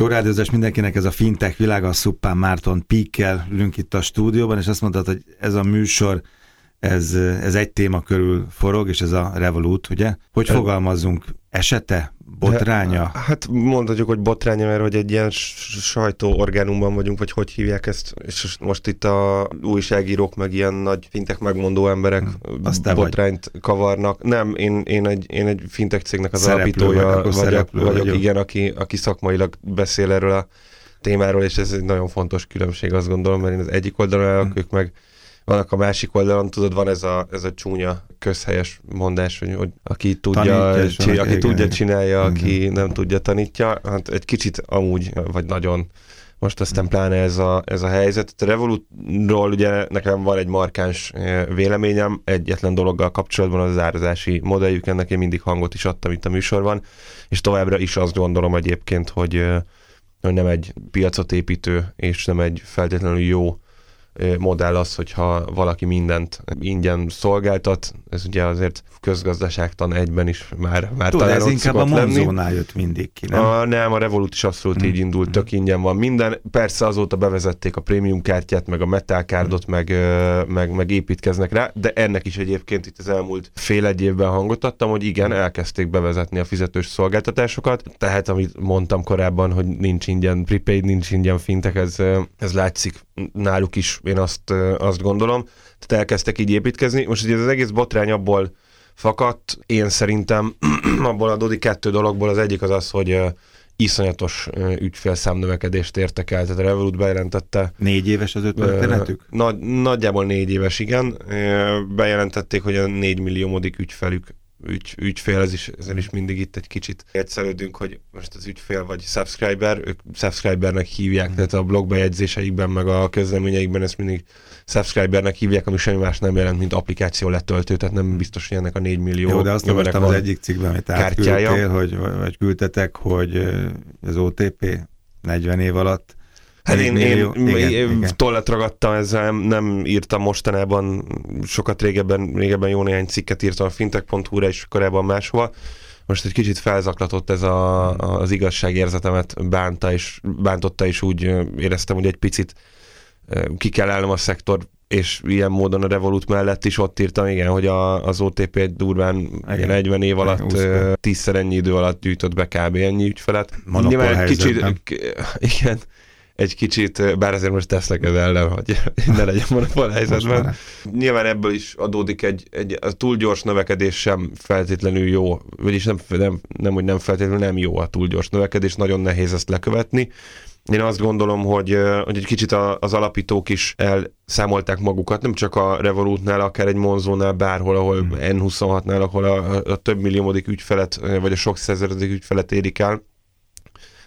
Jó rádiózás mindenkinek, ez a fintech világa, a Szuppán Márton Píkkel ülünk itt a stúdióban, és azt mondtad, hogy ez a műsor, ez, ez egy téma körül forog, és ez a Revolut, ugye? Hogy fogalmazzunk? Esete? Botránya? Hát mondhatjuk, hogy botránya, mert hogy egy ilyen sajtóorgánumban vagyunk, vagy hogy hívják ezt, és most itt a újságírók, meg ilyen nagy fintek megmondó emberek hmm. Aztán botrányt vagy. kavarnak. Nem, én, én, egy, én egy fintek cégnek az szereplő alapítója vagy, vagyok, vagyok, vagyok igen, aki, aki szakmailag beszél erről a témáról, és ez egy nagyon fontos különbség, azt gondolom, mert én az egyik oldalon állok, hmm. ők meg vannak a másik oldalon, tudod, van ez a, ez a csúnya közhelyes mondás, hogy, hogy aki tudja, Tanítja, csi, aki igen. tudja csinálja, igen. aki nem tudja tanítja. Hát egy kicsit amúgy, vagy nagyon most aztán pláne ez a, ez a helyzet. A Revolutról ugye nekem van egy markáns eh, véleményem, egyetlen dologgal kapcsolatban az árazási modelljük, ennek én mindig hangot is adtam itt a műsorban, és továbbra is azt gondolom egyébként, hogy, eh, hogy nem egy piacot építő, és nem egy feltétlenül jó modell az, hogyha valaki mindent ingyen szolgáltat, ez ugye azért közgazdaságtan egyben is már, már Tudod, talán ez inkább a Monzónál jött mindig ki, nem? A, nem, a Revolut is abszolút mm. így indult, tök ingyen van minden. Persze azóta bevezették a prémium kártyát, meg a metal cardot, mm. meg, meg, meg építkeznek rá, de ennek is egyébként itt az elmúlt fél egy évben hangot adtam, hogy igen, elkezdték bevezetni a fizetős szolgáltatásokat, tehát amit mondtam korábban, hogy nincs ingyen prepaid, nincs ingyen fintek, ez, ez látszik náluk is, én azt, azt gondolom. Tehát elkezdtek így építkezni. Most ugye ez az egész botrány abból fakadt. Én szerintem abból adódik kettő dologból. Az egyik az az, hogy iszonyatos ügyfélszám növekedést értek el, tehát a Revolut bejelentette. Négy éves az ő történetük? Nagy, nagyjából négy éves, igen. Bejelentették, hogy a négy milliómodik ügyfelük ügy, ügyfél, ez is, ezen is mindig itt egy kicsit egyszerűdünk, hogy most az ügyfél vagy subscriber, ők subscribernek hívják, mm. tehát a blogbejegyzéseikben, meg a közleményeikben ezt mindig subscribernek hívják, ami semmi más nem jelent, mint applikáció letöltő, tehát nem biztos, hogy ennek a 4 millió Jó, de azt olvastam az egyik cikkben, amit átküldtél, hogy, vagy küldtetek, hogy az OTP 40 év alatt Hát én, én, igen, én tollat ragadtam ezzel, nem, nem írtam mostanában, sokat régebben, régebben jó néhány cikket írtam a fintech.hu-ra és korábban máshova. Most egy kicsit felzaklatott ez a, az igazságérzetemet bánta, és bántotta, és úgy éreztem, hogy egy picit ki kell állnom a szektor és ilyen módon a Revolut mellett is ott írtam, igen, hogy a, az OTP egy durván igen. 40 év alatt, igen, tízszer ennyi idő alatt gyűjtött be kb. ennyi ügyfelet. Nyilván egy kicsit, igen, egy kicsit, bár azért most tesznek ez ellen, hogy ne legyen monopól helyzetben. Nyilván ebből is adódik egy, egy a túl gyors növekedés sem feltétlenül jó, vagyis nem, nem, nem, hogy nem feltétlenül nem jó a túl gyors növekedés, nagyon nehéz ezt lekövetni. Én azt gondolom, hogy, hogy egy kicsit az alapítók is elszámolták magukat, nem csak a Revolutnál, akár egy Monzónál, bárhol, ahol hmm. N26-nál, ahol a, a több milliómodik ügyfelet, vagy a sok századik ügyfelet érik el,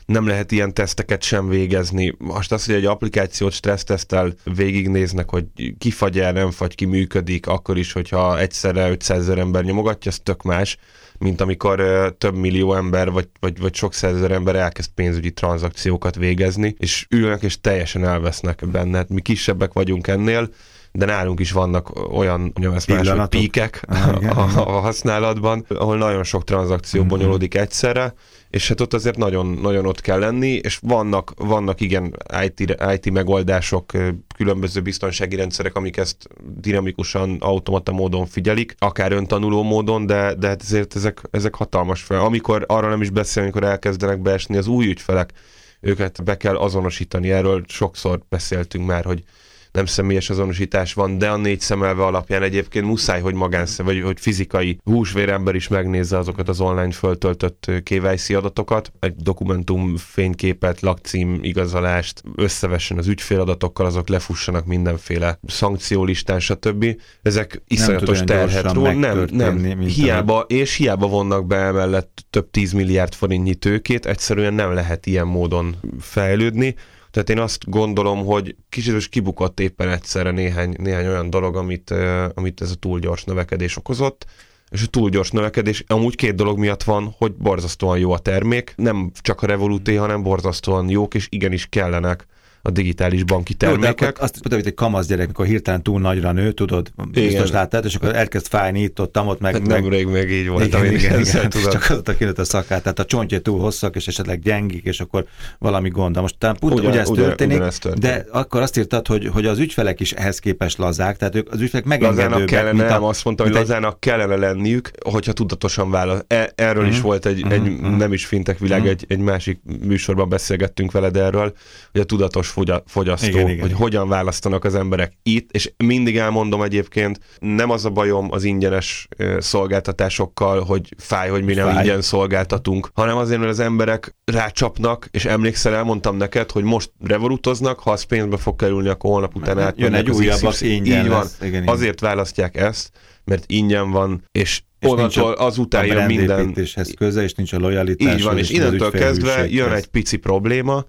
nem lehet ilyen teszteket sem végezni. Most az, hogy egy applikációt stressztesztel végignéznek, hogy ki fagy el, nem fagy, ki működik, akkor is, hogyha egyszerre 500 ezer ember nyomogatja, az tök más, mint amikor több millió ember, vagy, vagy, vagy sok százezer ember elkezd pénzügyi tranzakciókat végezni, és ülnek és teljesen elvesznek benne. Hát mi kisebbek vagyunk ennél, de nálunk is vannak olyan, mondjam ezt píkek ah, a, a használatban, ahol nagyon sok tranzakció mm-hmm. bonyolódik egyszerre, és hát ott azért nagyon, nagyon ott kell lenni, és vannak, vannak igen IT, IT megoldások, különböző biztonsági rendszerek, amik ezt dinamikusan, automata módon figyelik, akár öntanuló módon, de, de hát ezért ezek, ezek hatalmas fel. Amikor arra nem is beszélni, amikor elkezdenek beesni az új ügyfelek, őket be kell azonosítani, erről sokszor beszéltünk már, hogy nem személyes azonosítás van, de a négy szemelve alapján egyébként muszáj, hogy magánszem, vagy hogy fizikai húsvérember is megnézze azokat az online föltöltött KYC adatokat, egy dokumentum fényképet, lakcím igazolást, összevessen az ügyféladatokkal, azok lefussanak mindenféle szankciólistán, stb. Ezek iszonyatos terhet ról, nem, nem, hiába, és hiába vonnak be emellett több 10 milliárd forintnyi tőkét, egyszerűen nem lehet ilyen módon fejlődni. Tehát én azt gondolom, hogy kicsit is kibukott éppen egyszerre néhány, néhány olyan dolog, amit, amit ez a túl gyors növekedés okozott, és a túl gyors növekedés amúgy két dolog miatt van, hogy borzasztóan jó a termék, nem csak a Revoluté, hanem borzasztóan jók, és igenis kellenek a digitális banki termékek. Jó, de azt mondtam, hogy egy kamasz gyerek, mikor hirtelen túl nagyra nő, tudod, igen. biztos láttad, és akkor elkezd fájni itt, ott, ott meg. Hát meg... Nemrég még így volt, igen, igen, igen, igen, tudod. Csak az a kinőtt a szakát, tehát a csontja túl hosszak, és esetleg gyengik, és akkor valami gond. De most talán pont ugye, ugye ez történik, ugyan történik, de akkor azt írtad, hogy, hogy az ügyfelek is ehhez képest lazák, tehát ők, az ügyfelek megengedőbbek. Lazának kellene, nem, azt mondtam, hogy lazának kellene lenniük, hogyha tudatosan válasz. E, erről uh-huh. is mhm. volt egy, egy uh-huh. nem is fintek világ, uh-huh. egy, egy másik műsorban beszélgettünk veled erről, hogy a tudatos fogyasztó, igen, igen, hogy igen. hogyan választanak az emberek itt, és mindig elmondom egyébként, nem az a bajom az ingyenes szolgáltatásokkal, hogy fáj, hogy mi nem fáj. ingyen szolgáltatunk, hanem azért, mert az emberek rácsapnak, és emlékszel, elmondtam neked, hogy most revolutoznak, ha az pénzbe fog kerülni, akkor holnap után át. Jön egy újabb, az ingyen Így van. Lesz. Igen, igen. Azért választják ezt, mert ingyen van, és és onnantól azután jön minden... köze, és nincs a lojalitás. Így van, és, és innentől kezdve jön egy pici probléma,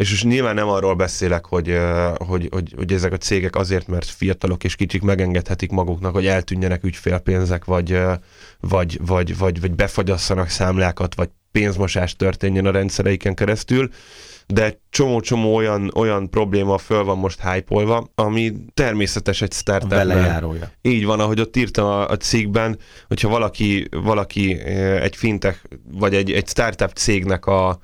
és most nyilván nem arról beszélek, hogy, hogy, hogy, hogy ezek a cégek azért, mert fiatalok és kicsik megengedhetik maguknak, hogy eltűnjenek ügyfélpénzek, vagy, vagy, vagy, vagy, vagy befagyasszanak számlákat, vagy pénzmosás történjen a rendszereiken keresztül, de csomó-csomó olyan, olyan probléma föl van most hype ami természetes egy startup. Belejárója. Így van, ahogy ott írtam a, a cikkben, hogyha valaki, valaki egy fintech, vagy egy, egy startup cégnek a,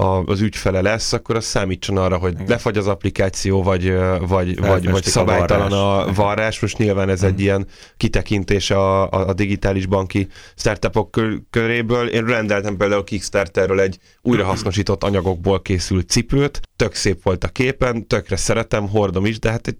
a, az ügyfele lesz, akkor az számítson arra, hogy Igen. lefagy az applikáció, vagy, vagy, vagy, vagy szabálytalan a varrás. a varrás. Most nyilván ez egy mhm. ilyen kitekintés a, a, a digitális banki startupok köréből. Én rendeltem például Kickstarterről egy újrahasznosított anyagokból készült cipőt, tök szép volt a képen, tökre szeretem, hordom is, de hát egy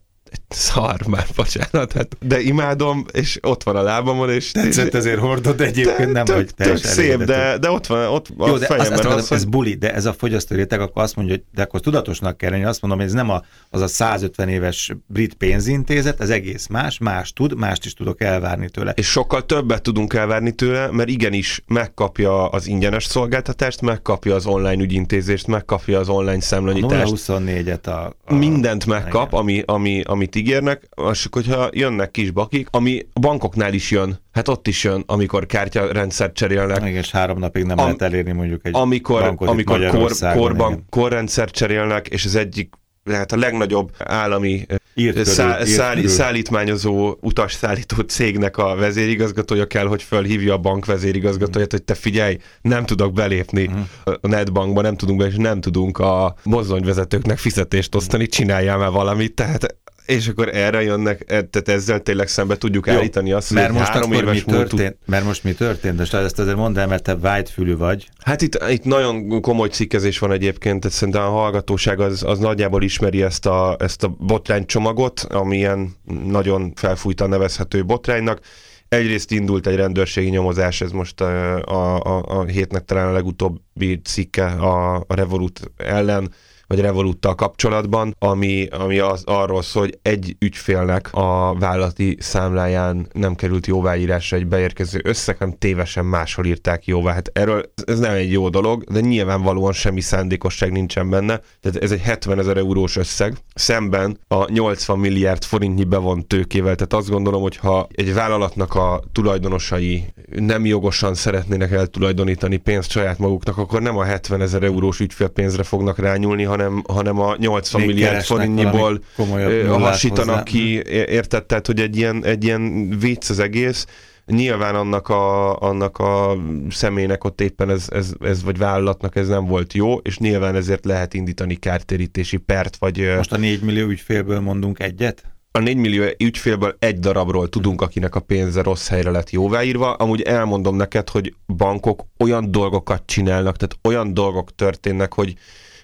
szar már, bocsánat, hát, de imádom, és ott van a lábamon, és... Tetszett ezért hordod, egyébként nem vagy tök szép, de, de ott van, ott Jó, a de fejemben azt, azt az, hogy... ez buli, de ez a fogyasztó réteg, akkor azt mondja, hogy de akkor tudatosnak kell lenni, azt mondom, hogy ez nem a, az a 150 éves brit pénzintézet, ez egész más, más tud, mást is tudok elvárni tőle. És sokkal többet tudunk elvárni tőle, mert igenis megkapja az ingyenes szolgáltatást, megkapja az online ügyintézést, megkapja az online számlanyítást. A 024-et a, a... Mindent megkap, ami, ami, amit ígérnek, és hogyha jönnek kis bakik, ami a bankoknál is jön, hát ott is jön, amikor kártyarendszert cserélnek. Igen, és három napig nem Am- lehet elérni mondjuk egy amikor, bankot amikor kor, korban, korrendszert cserélnek, és az egyik lehet a legnagyobb állami írt körül, szá, írt szállítmányozó, utasszállító cégnek a vezérigazgatója kell, hogy fölhívja a bank vezérigazgatóját, hogy te figyelj, nem tudok belépni uh-huh. a netbankba, nem tudunk be, és nem tudunk a mozdonyvezetőknek fizetést osztani, csináljál már valamit, tehát és akkor erre jönnek, e, tehát ezzel tényleg szembe tudjuk Jó, állítani azt, mert hogy most három éves mi történt, múltul... Mert most mi történt? De ezt azért mondd el, mert te whitefülű vagy. Hát itt, itt nagyon komoly cikkezés van egyébként, tehát szerintem a hallgatóság az, az nagyjából ismeri ezt a, ezt a botránycsomagot, ami ilyen nagyon felfújta nevezhető botránynak. Egyrészt indult egy rendőrségi nyomozás, ez most a, a, a, a hétnek talán a legutóbbi cikke a, a Revolut ellen, vagy Revoluttal kapcsolatban, ami, ami az, arról szól, hogy egy ügyfélnek a vállalati számláján nem került jóváírásra egy beérkező összeg, hanem tévesen máshol írták jóvá. Hát erről ez nem egy jó dolog, de nyilvánvalóan semmi szándékosság nincsen benne. Tehát ez egy 70 ezer eurós összeg, szemben a 80 milliárd forintnyi bevont tőkével. Tehát azt gondolom, hogy ha egy vállalatnak a tulajdonosai nem jogosan szeretnének eltulajdonítani pénzt saját maguknak, akkor nem a 70 ezer eurós ügyfélpénzre fognak rányúlni, hanem hanem, hanem a 80 Még milliárd forintnyiból hasítanak ki, érted? Tehát, hogy egy ilyen, egy ilyen vicc az egész, nyilván annak a, annak a személynek ott éppen ez, ez, ez, vagy vállalatnak ez nem volt jó, és nyilván ezért lehet indítani kártérítési pert, vagy... Most a 4 millió ügyfélből mondunk egyet? a 4 millió ügyfélből egy darabról tudunk, akinek a pénze rossz helyre lett jóváírva. Amúgy elmondom neked, hogy bankok olyan dolgokat csinálnak, tehát olyan dolgok történnek, hogy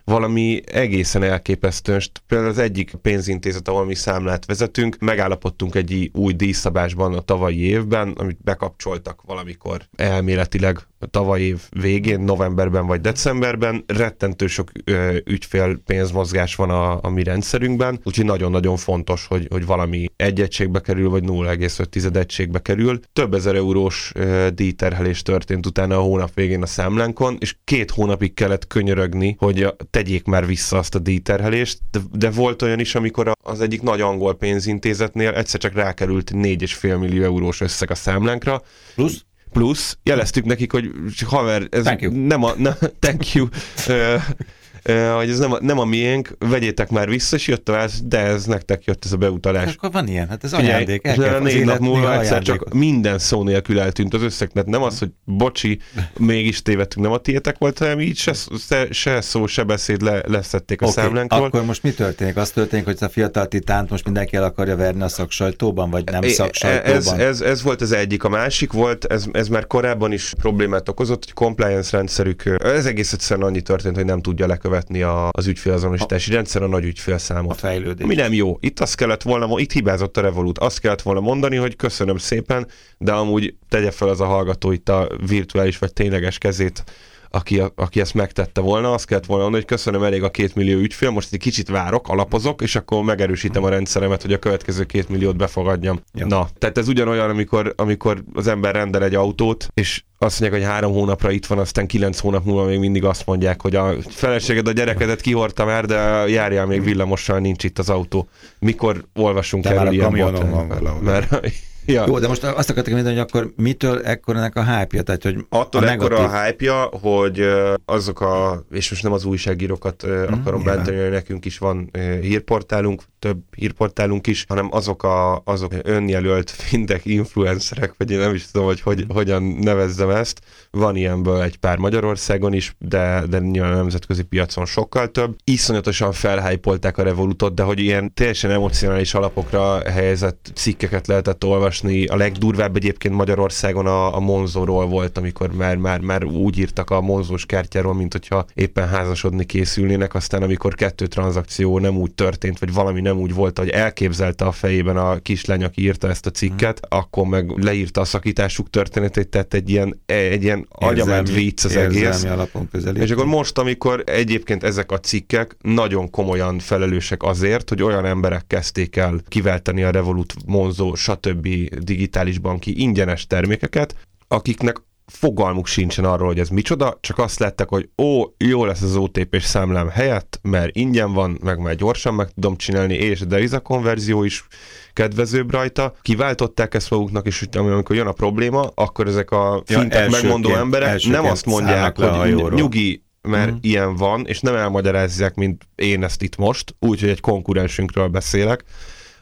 valami egészen elképesztő. Most például az egyik pénzintézet, ahol mi számlát vezetünk, megállapodtunk egy új díjszabásban a tavalyi évben, amit bekapcsoltak valamikor elméletileg tavaly év végén, novemberben vagy decemberben. Rettentő sok ö, ügyfél pénzmozgás van a, a mi rendszerünkben, úgyhogy nagyon-nagyon fontos, hogy, hogy valami egy egységbe kerül, vagy 0,5 egységbe kerül. Több ezer eurós ö, díjterhelés történt utána a hónap végén a számlánkon, és két hónapig kellett könyörögni, hogy a, tegyék már vissza azt a díjterhelést, de, de volt olyan is, amikor az egyik nagy angol pénzintézetnél egyszer csak rákerült 4,5 millió eurós összeg a számlánkra. Plusz? Plusz jeleztük nekik, hogy haver, ez thank you. nem a... Ne, thank you. hogy ez nem a, nem a miénk, vegyétek már vissza, és jött válasz, de ez nektek jött ez a beutalás. Hát akkor van ilyen, hát ez ajándék. Figyelj, el négy nap múlva egyszer csak minden szó nélkül eltűnt az összeg, mert nem az, hogy bocsi, mégis tévedtünk, nem a tietek volt, hanem így se, se, se szó, se beszéd le, leszették a okay, számlánkról. Akkor most mi történik? Az történik, hogy a fiatal titánt most mindenki el akarja verni a szaksajtóban, vagy nem szaksajtóban? Ez, ez, ez volt az egyik. A másik volt, ez, ez már korábban is problémát okozott, hogy compliance rendszerük, ez egész egyszerűen annyi történt, hogy nem tudja lekövetni a, az ügyfélazonosítási rendszer a nagy ügyfélszámot. A fejlődés. Mi nem jó. Itt azt kellett volna, itt hibázott a Revolut. Azt kellett volna mondani, hogy köszönöm szépen, de amúgy tegye fel az a hallgató itt a virtuális vagy tényleges kezét aki, aki ezt megtette volna, azt kellett volna mondani, hogy köszönöm elég a két millió ügyfél, most egy kicsit várok, alapozok, és akkor megerősítem a rendszeremet, hogy a következő két milliót befogadjam. Ja. Na, tehát ez ugyanolyan, amikor, amikor az ember rendel egy autót, és azt mondják, hogy három hónapra itt van, aztán kilenc hónap múlva még mindig azt mondják, hogy a feleséged a gyerekedet kihordta már, de járjál még villamossal, nincs itt az autó. Mikor olvasunk erről ilyen van Mert Ja. Jó, de most azt akartam mondani, hogy akkor mitől ekkor ennek a hype-ja? Tehát, hogy Attól a ekkor a hype-ja, hogy azok a, és most nem az újságírókat mm, akarom bántani, hogy nekünk is van hírportálunk, több hírportálunk is, hanem azok a azok önjelölt fintech influencerek, vagy én nem is tudom, hogy, hogy hogyan nevezzem ezt. Van ilyenből egy pár Magyarországon is, de, de nyilván a nemzetközi piacon sokkal több. Iszonyatosan felhájpolták a Revolutot, de hogy ilyen teljesen emocionális alapokra helyezett cikkeket lehetett olvasni, olvasni. A legdurvább egyébként Magyarországon a, a Monzóról volt, amikor már, már, már úgy írtak a Monzós kártyáról, mint hogyha éppen házasodni készülnének, aztán amikor kettő tranzakció nem úgy történt, vagy valami nem úgy volt, hogy elképzelte a fejében a kislány, aki írta ezt a cikket, hmm. akkor meg leírta a szakításuk történetét, tehát egy ilyen, egy ilyen agyament vicc az egész. Alapon és akkor most, amikor egyébként ezek a cikkek nagyon komolyan felelősek azért, hogy olyan emberek kezdték el kiváltani a Revolut, Monzo, stb digitális banki ingyenes termékeket, akiknek fogalmuk sincsen arról, hogy ez micsoda, csak azt lettek, hogy ó, jó lesz az OTP-s számlám helyett, mert ingyen van, meg már gyorsan meg tudom csinálni, és de a konverzió is kedvezőbb rajta. Kiváltották ezt maguknak, és amikor jön a probléma, akkor ezek a fintek ja, megmondó emberek nem azt mondják, hogy nyugi, mert mm. ilyen van, és nem elmagyarázzák, mint én ezt itt most, úgyhogy egy konkurensünkről beszélek,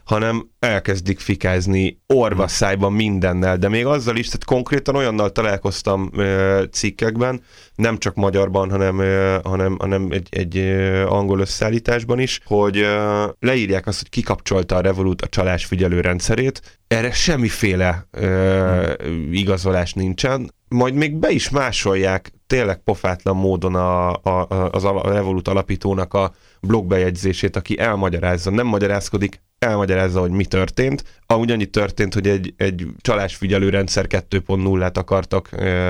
hanem elkezdik fikázni orvaszájban mindennel, de még azzal is, tehát konkrétan olyannal találkoztam ö, cikkekben, nem csak magyarban, hanem, ö, hanem, hanem egy, egy ö, angol összeállításban is, hogy ö, leírják azt, hogy kikapcsolta a Revolut a csalás figyelő rendszerét, erre semmiféle ö, igazolás nincsen, majd még be is másolják tényleg pofátlan módon a, a, az a Revolut alapítónak a blogbejegyzését, aki elmagyarázza, nem magyarázkodik, elmagyarázza, hogy mi történt. Amúgy annyi történt, hogy egy, egy csalásfigyelő rendszer 2.0-át akartak,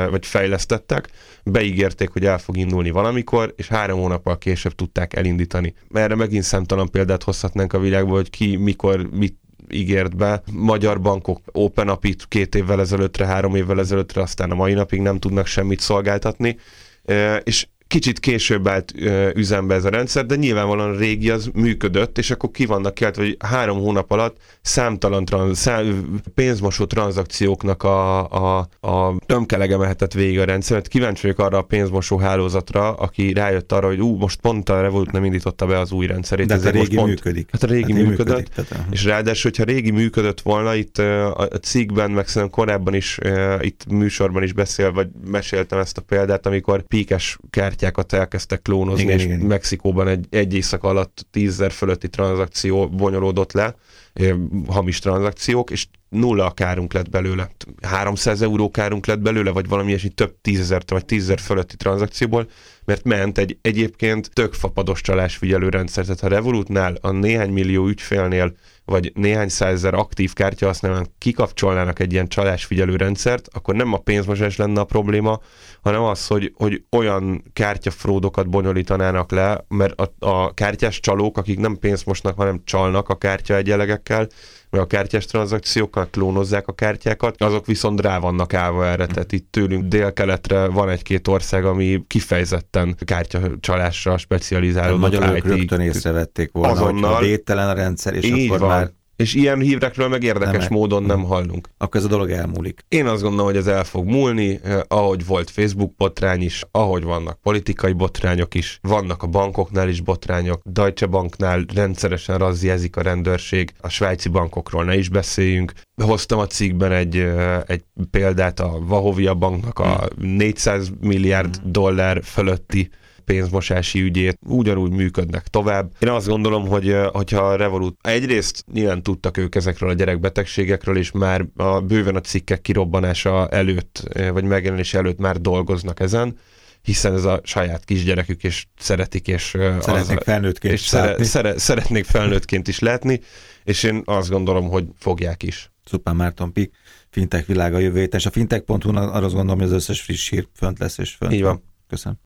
vagy fejlesztettek, beígérték, hogy el fog indulni valamikor, és három hónappal később tudták elindítani. Erre megint számtalan példát hozhatnánk a világból, hogy ki, mikor, mit ígért be. Magyar bankok Open Apit két évvel ezelőttre, három évvel ezelőttre, aztán a mai napig nem tudnak semmit szolgáltatni. És kicsit később állt ö, üzembe ez a rendszer, de nyilvánvalóan a régi az működött, és akkor ki vannak kelt, hogy három hónap alatt számtalan transz, szám, pénzmosó tranzakcióknak a, a, a tömkelege mehetett végig a rendszer. Hát kíváncsi vagyok arra a pénzmosó hálózatra, aki rájött arra, hogy ú, most pont a Revolut nem indította be az új rendszerét. De ez a régi pont, működik. Hát a régi hát működött, működik, tehát, uh-huh. és ráadásul, hogyha régi működött volna, itt a cikkben, meg szerintem korábban is, itt műsorban is beszél, vagy meséltem ezt a példát, amikor píkes kert kártyákat elkezdtek klónozni, igen, és igen. Mexikóban egy, egy éjszak alatt tízzer fölötti tranzakció bonyolódott le, hamis tranzakciók, és nulla kárunk lett belőle. 300 euró kárunk lett belőle, vagy valami ilyesmi több tízezer vagy tízezer fölötti tranzakcióból, mert ment egy egyébként tök fapados csalásfigyelő rendszer. Tehát a Revolutnál a néhány millió ügyfélnél vagy néhány százezer aktív kártya használóan kikapcsolnának egy ilyen csalásfigyelő rendszert, akkor nem a pénzmosás lenne a probléma, hanem az, hogy, hogy olyan kártyafródokat bonyolítanának le, mert a, a kártyás csalók, akik nem pénzt mosnak, hanem csalnak a kártya egyelegekkel, mert a kártyás tranzakciókkal klónozzák a kártyákat, azok viszont rá vannak állva erre, tehát itt tőlünk délkeletre van egy-két ország, ami kifejezetten kártyacsalásra specializálódott. A magyarok IT. rögtön észrevették volna, azonnal, hogy védtelen a rendszer, és akkor van. már És ilyen hírekről meg érdekes Nem, módon nem nem. hallunk. Akkor ez a dolog elmúlik. Én azt gondolom, hogy ez el fog múlni, eh, ahogy volt Facebook botrány is, ahogy vannak politikai botrányok is, vannak a bankoknál is botrányok, Deutsche Banknál rendszeresen razziázik a rendőrség, a svájci bankokról ne is beszéljünk. Hoztam a cikkben egy, eh, egy példát a Vahovia banknak a 400 milliárd dollár fölötti pénzmosási ügyét, ugyanúgy működnek tovább. Én azt gondolom, hogy hogyha a Revolut egyrészt nyilván tudtak ők ezekről a gyerekbetegségekről, és már a, bőven a cikkek kirobbanása előtt, vagy megjelenése előtt már dolgoznak ezen, hiszen ez a saját kisgyerekük, és szeretik, és, Szeretnék az, felnőttként és szere, szere, szeretnék felnőttként is látni, és én azt gondolom, hogy fogják is. Szupán Márton Pik, fintech világa jövő héten, és a fintech.hu-n arra azt gondolom, hogy az összes friss hír fönt lesz, és fönt Így van. Köszönöm.